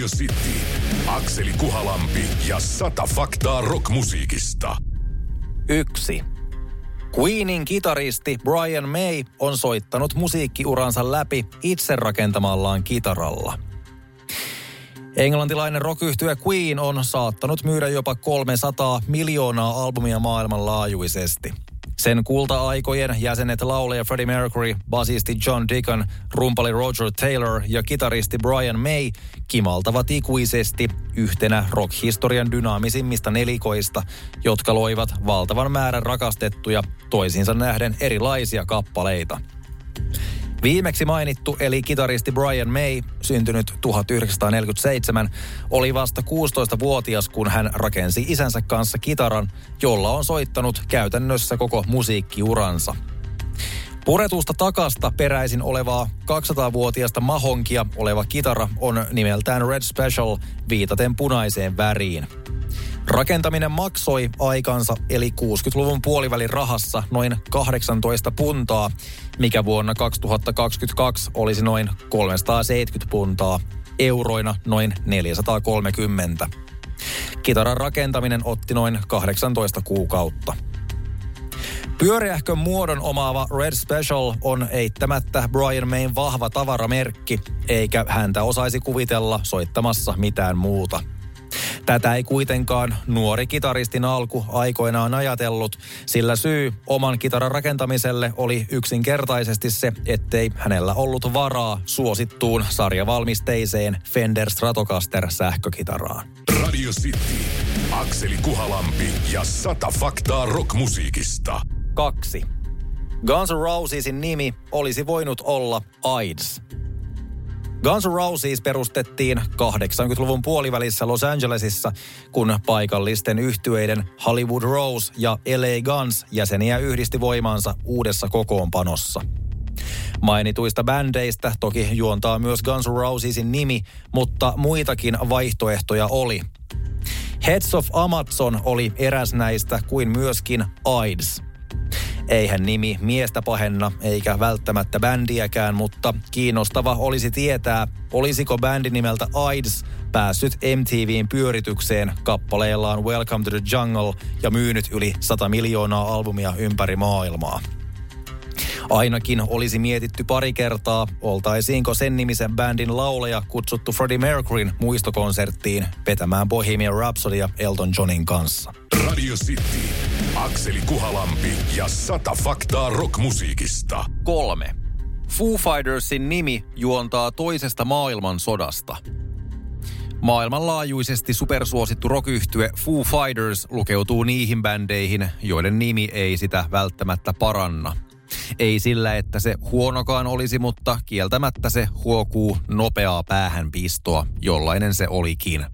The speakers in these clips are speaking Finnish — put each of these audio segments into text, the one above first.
Radio City. Akseli Kuhalampi ja sata faktaa rockmusiikista. Yksi. Queenin kitaristi Brian May on soittanut musiikkiuransa läpi itse rakentamallaan kitaralla. Englantilainen rock Queen on saattanut myydä jopa 300 miljoonaa albumia maailmanlaajuisesti – sen kulta-aikojen jäsenet laulaja Freddie Mercury, basisti John Deacon, rumpali Roger Taylor ja kitaristi Brian May kimaltavat ikuisesti yhtenä rock-historian dynaamisimmista nelikoista, jotka loivat valtavan määrän rakastettuja, toisiinsa nähden erilaisia kappaleita. Viimeksi mainittu, eli kitaristi Brian May, syntynyt 1947, oli vasta 16-vuotias, kun hän rakensi isänsä kanssa kitaran, jolla on soittanut käytännössä koko musiikkiuransa. Puretusta takasta peräisin olevaa 200-vuotiasta mahonkia oleva kitara on nimeltään Red Special viitaten punaiseen väriin. Rakentaminen maksoi aikansa eli 60-luvun puolivälin rahassa noin 18 puntaa, mikä vuonna 2022 olisi noin 370 puntaa, euroina noin 430. Kitaran rakentaminen otti noin 18 kuukautta. Pyöreähkön muodon omaava Red Special on eittämättä Brian Mayn vahva tavaramerkki, eikä häntä osaisi kuvitella soittamassa mitään muuta – Tätä ei kuitenkaan nuori kitaristin alku aikoinaan ajatellut, sillä syy oman kitaran rakentamiselle oli yksinkertaisesti se, ettei hänellä ollut varaa suosittuun sarjavalmisteiseen Fender Stratocaster sähkökitaraan. Radio City, Akseli Kuhalampi ja sata faktaa rockmusiikista. Kaksi. Guns N' Rosesin nimi olisi voinut olla AIDS. Guns N' Roses perustettiin 80-luvun puolivälissä Los Angelesissa, kun paikallisten yhtyeiden Hollywood Rose ja LA Guns jäseniä yhdisti voimansa uudessa kokoonpanossa. Mainituista bändeistä toki juontaa myös Guns N' Rosesin nimi, mutta muitakin vaihtoehtoja oli. Heads of Amazon oli eräs näistä kuin myöskin AIDS – Eihän nimi miestä pahenna, eikä välttämättä bändiäkään, mutta kiinnostava olisi tietää, olisiko bändi nimeltä AIDS päässyt MTVn pyöritykseen kappaleellaan Welcome to the Jungle ja myynyt yli 100 miljoonaa albumia ympäri maailmaa. Ainakin olisi mietitty pari kertaa, oltaisiinko sen nimisen bändin lauleja kutsuttu Freddie Mercuryn muistokonserttiin vetämään Bohemian Rhapsodya Elton Johnin kanssa. Radio City, Akseli Kuhalampi ja sata faktaa rockmusiikista. Kolme. Foo Fightersin nimi juontaa toisesta maailmansodasta. Maailmanlaajuisesti supersuosittu rock Foo Fighters lukeutuu niihin bändeihin, joiden nimi ei sitä välttämättä paranna – ei sillä, että se huonokaan olisi, mutta kieltämättä se huokuu nopeaa päähänpistoa, jollainen se olikin.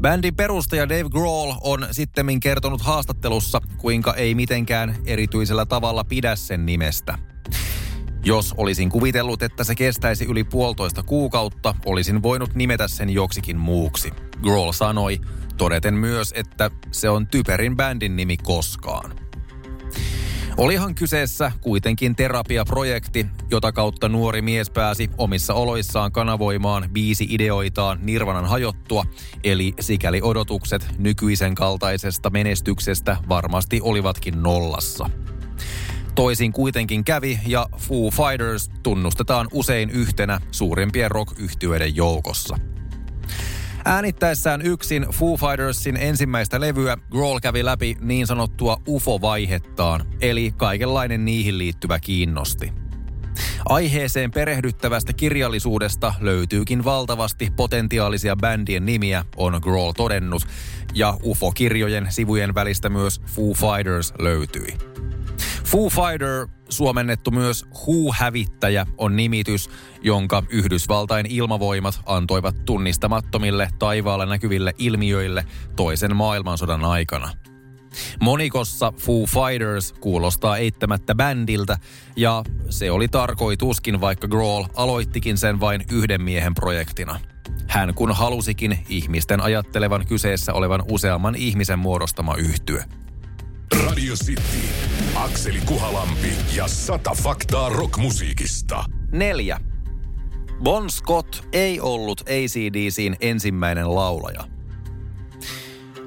Bändin perustaja Dave Grohl on sittemmin kertonut haastattelussa, kuinka ei mitenkään erityisellä tavalla pidä sen nimestä. Jos olisin kuvitellut, että se kestäisi yli puolitoista kuukautta, olisin voinut nimetä sen joksikin muuksi. Grohl sanoi, todeten myös, että se on typerin bändin nimi koskaan. Olihan kyseessä kuitenkin terapiaprojekti, jota kautta nuori mies pääsi omissa oloissaan kanavoimaan biisi ideoitaan Nirvanan hajottua, eli sikäli odotukset nykyisen kaltaisesta menestyksestä varmasti olivatkin nollassa. Toisin kuitenkin kävi ja Foo Fighters tunnustetaan usein yhtenä suurimpien rock joukossa – Äänittäessään yksin Foo Fightersin ensimmäistä levyä Grohl kävi läpi niin sanottua UFO-vaihettaan, eli kaikenlainen niihin liittyvä kiinnosti. Aiheeseen perehdyttävästä kirjallisuudesta löytyykin valtavasti potentiaalisia bändien nimiä, on Grohl todennut, ja UFO-kirjojen sivujen välistä myös Foo Fighters löytyi. Foo Fighter, suomennettu myös Hu-hävittäjä, on nimitys, jonka Yhdysvaltain ilmavoimat antoivat tunnistamattomille taivaalla näkyville ilmiöille toisen maailmansodan aikana. Monikossa Foo Fighters kuulostaa eittämättä bändiltä, ja se oli tarkoituskin, vaikka Grohl aloittikin sen vain yhden miehen projektina. Hän kun halusikin ihmisten ajattelevan kyseessä olevan useamman ihmisen muodostama yhtye. Radio City, Akseli Kuhalampi ja sata faktaa rockmusiikista. Neljä. Bon Scott ei ollut ACDCin ensimmäinen laulaja.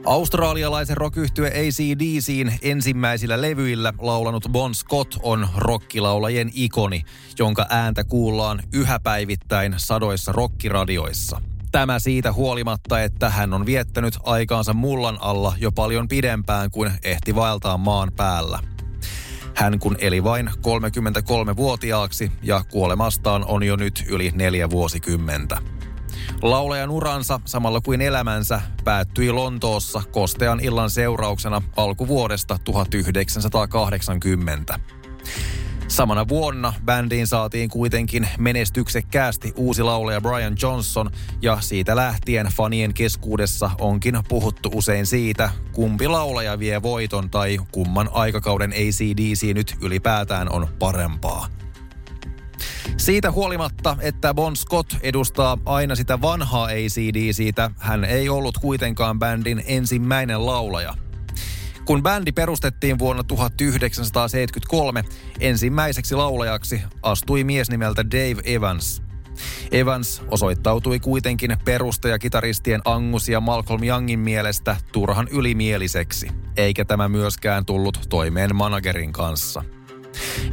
Australialaisen rockyhtye ACDCin ensimmäisillä levyillä laulanut Bon Scott on rockilaulajien ikoni, jonka ääntä kuullaan yhä päivittäin sadoissa rockiradioissa. Tämä siitä huolimatta, että hän on viettänyt aikaansa mullan alla jo paljon pidempään kuin ehti vaeltaa maan päällä. Hän kun eli vain 33-vuotiaaksi ja kuolemastaan on jo nyt yli neljä vuosikymmentä. Laulajan uransa samalla kuin elämänsä päättyi Lontoossa kostean illan seurauksena alkuvuodesta 1980. Samana vuonna bändiin saatiin kuitenkin menestyksekkäästi uusi laulaja Brian Johnson ja siitä lähtien fanien keskuudessa onkin puhuttu usein siitä, kumpi laulaja vie voiton tai kumman aikakauden ACDC nyt ylipäätään on parempaa. Siitä huolimatta, että Bon Scott edustaa aina sitä vanhaa ACDCtä, hän ei ollut kuitenkaan bändin ensimmäinen laulaja. Kun bändi perustettiin vuonna 1973, ensimmäiseksi laulajaksi astui mies nimeltä Dave Evans. Evans osoittautui kuitenkin perustajakitaristien Angus ja Malcolm Youngin mielestä turhan ylimieliseksi, eikä tämä myöskään tullut toimeen managerin kanssa.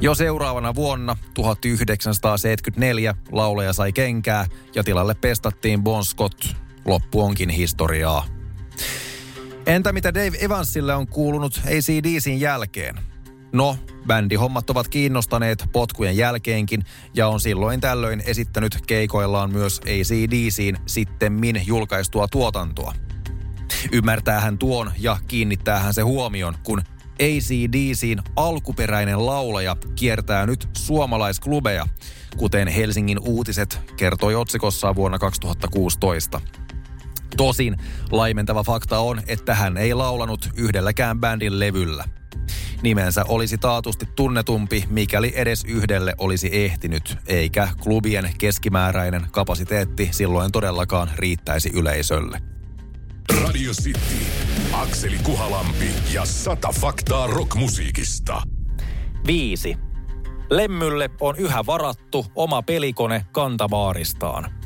Jo seuraavana vuonna 1974 laulaja sai kenkää ja tilalle pestattiin Bon Scott. Loppu onkin historiaa. Entä mitä Dave Evansille on kuulunut ACDCin jälkeen? No, bändihommat ovat kiinnostaneet potkujen jälkeenkin ja on silloin tällöin esittänyt keikoillaan myös ACDCin sittemmin julkaistua tuotantoa. Ymmärtää hän tuon ja kiinnittää hän se huomion, kun ACDCin alkuperäinen laulaja kiertää nyt suomalaisklubeja, kuten Helsingin uutiset kertoi otsikossaan vuonna 2016. Tosin laimentava fakta on, että hän ei laulanut yhdelläkään bändin levyllä. Nimensä olisi taatusti tunnetumpi, mikäli edes yhdelle olisi ehtinyt, eikä klubien keskimääräinen kapasiteetti silloin todellakaan riittäisi yleisölle. Radio City, Akseli Kuhalampi ja sata faktaa rockmusiikista. Viisi. Lemmylle on yhä varattu oma pelikone kantavaaristaan.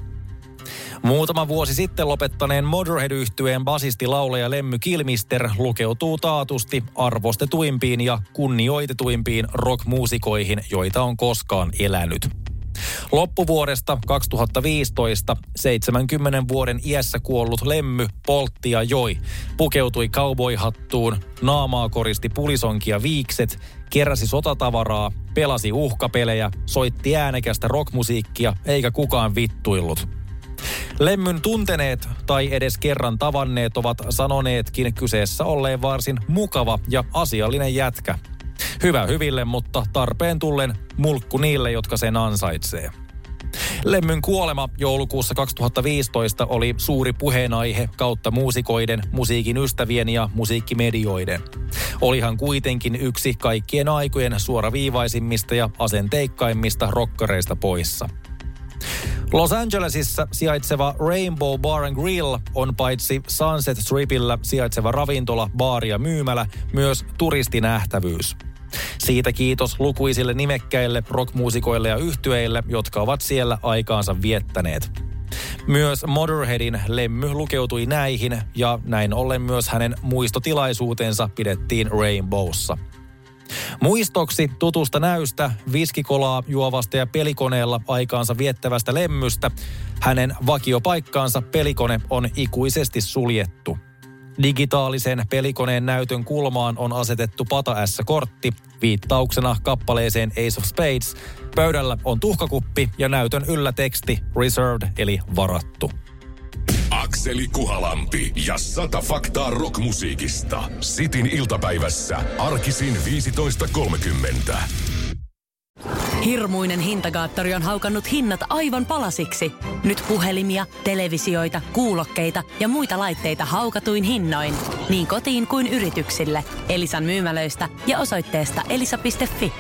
Muutama vuosi sitten lopettaneen Motorhead-yhtyeen basisti laulaja Lemmy Kilmister lukeutuu taatusti arvostetuimpiin ja kunnioitetuimpiin rockmuusikoihin, joita on koskaan elänyt. Loppuvuodesta 2015 70 vuoden iässä kuollut Lemmy poltti ja joi. Pukeutui cowboyhattuun, naamaa koristi pulisonkia viikset, keräsi sotatavaraa, pelasi uhkapelejä, soitti äänekästä rockmusiikkia eikä kukaan vittuillut. Lemmyn tunteneet tai edes kerran tavanneet ovat sanoneetkin kyseessä olleen varsin mukava ja asiallinen jätkä. Hyvä hyville, mutta tarpeen tullen mulkku niille, jotka sen ansaitsee. Lemmyn kuolema joulukuussa 2015 oli suuri puheenaihe kautta muusikoiden, musiikin ystävien ja musiikkimedioiden. Olihan kuitenkin yksi kaikkien aikojen suoraviivaisimmista ja asenteikkaimmista rokkareista poissa – Los Angelesissa sijaitseva Rainbow Bar and Grill on paitsi Sunset Stripillä sijaitseva ravintola, baari ja myymälä myös turistinähtävyys. Siitä kiitos lukuisille nimekkäille rockmuusikoille ja yhtyeille, jotka ovat siellä aikaansa viettäneet. Myös Motorheadin lemmy lukeutui näihin ja näin ollen myös hänen muistotilaisuutensa pidettiin Rainbowssa – Muistoksi tutusta näystä, viskikolaa juovasta ja pelikoneella aikaansa viettävästä lemmystä, hänen vakiopaikkaansa pelikone on ikuisesti suljettu. Digitaalisen pelikoneen näytön kulmaan on asetettu pata S-kortti viittauksena kappaleeseen Ace of Spades. Pöydällä on tuhkakuppi ja näytön yllä teksti Reserved eli varattu. Akseli Kuhalampi ja sata faktaa rockmusiikista. Sitin iltapäivässä arkisin 15.30. Hirmuinen hintakaattori on haukannut hinnat aivan palasiksi. Nyt puhelimia, televisioita, kuulokkeita ja muita laitteita haukatuin hinnoin. Niin kotiin kuin yrityksille. Elisan myymälöistä ja osoitteesta elisa.fi.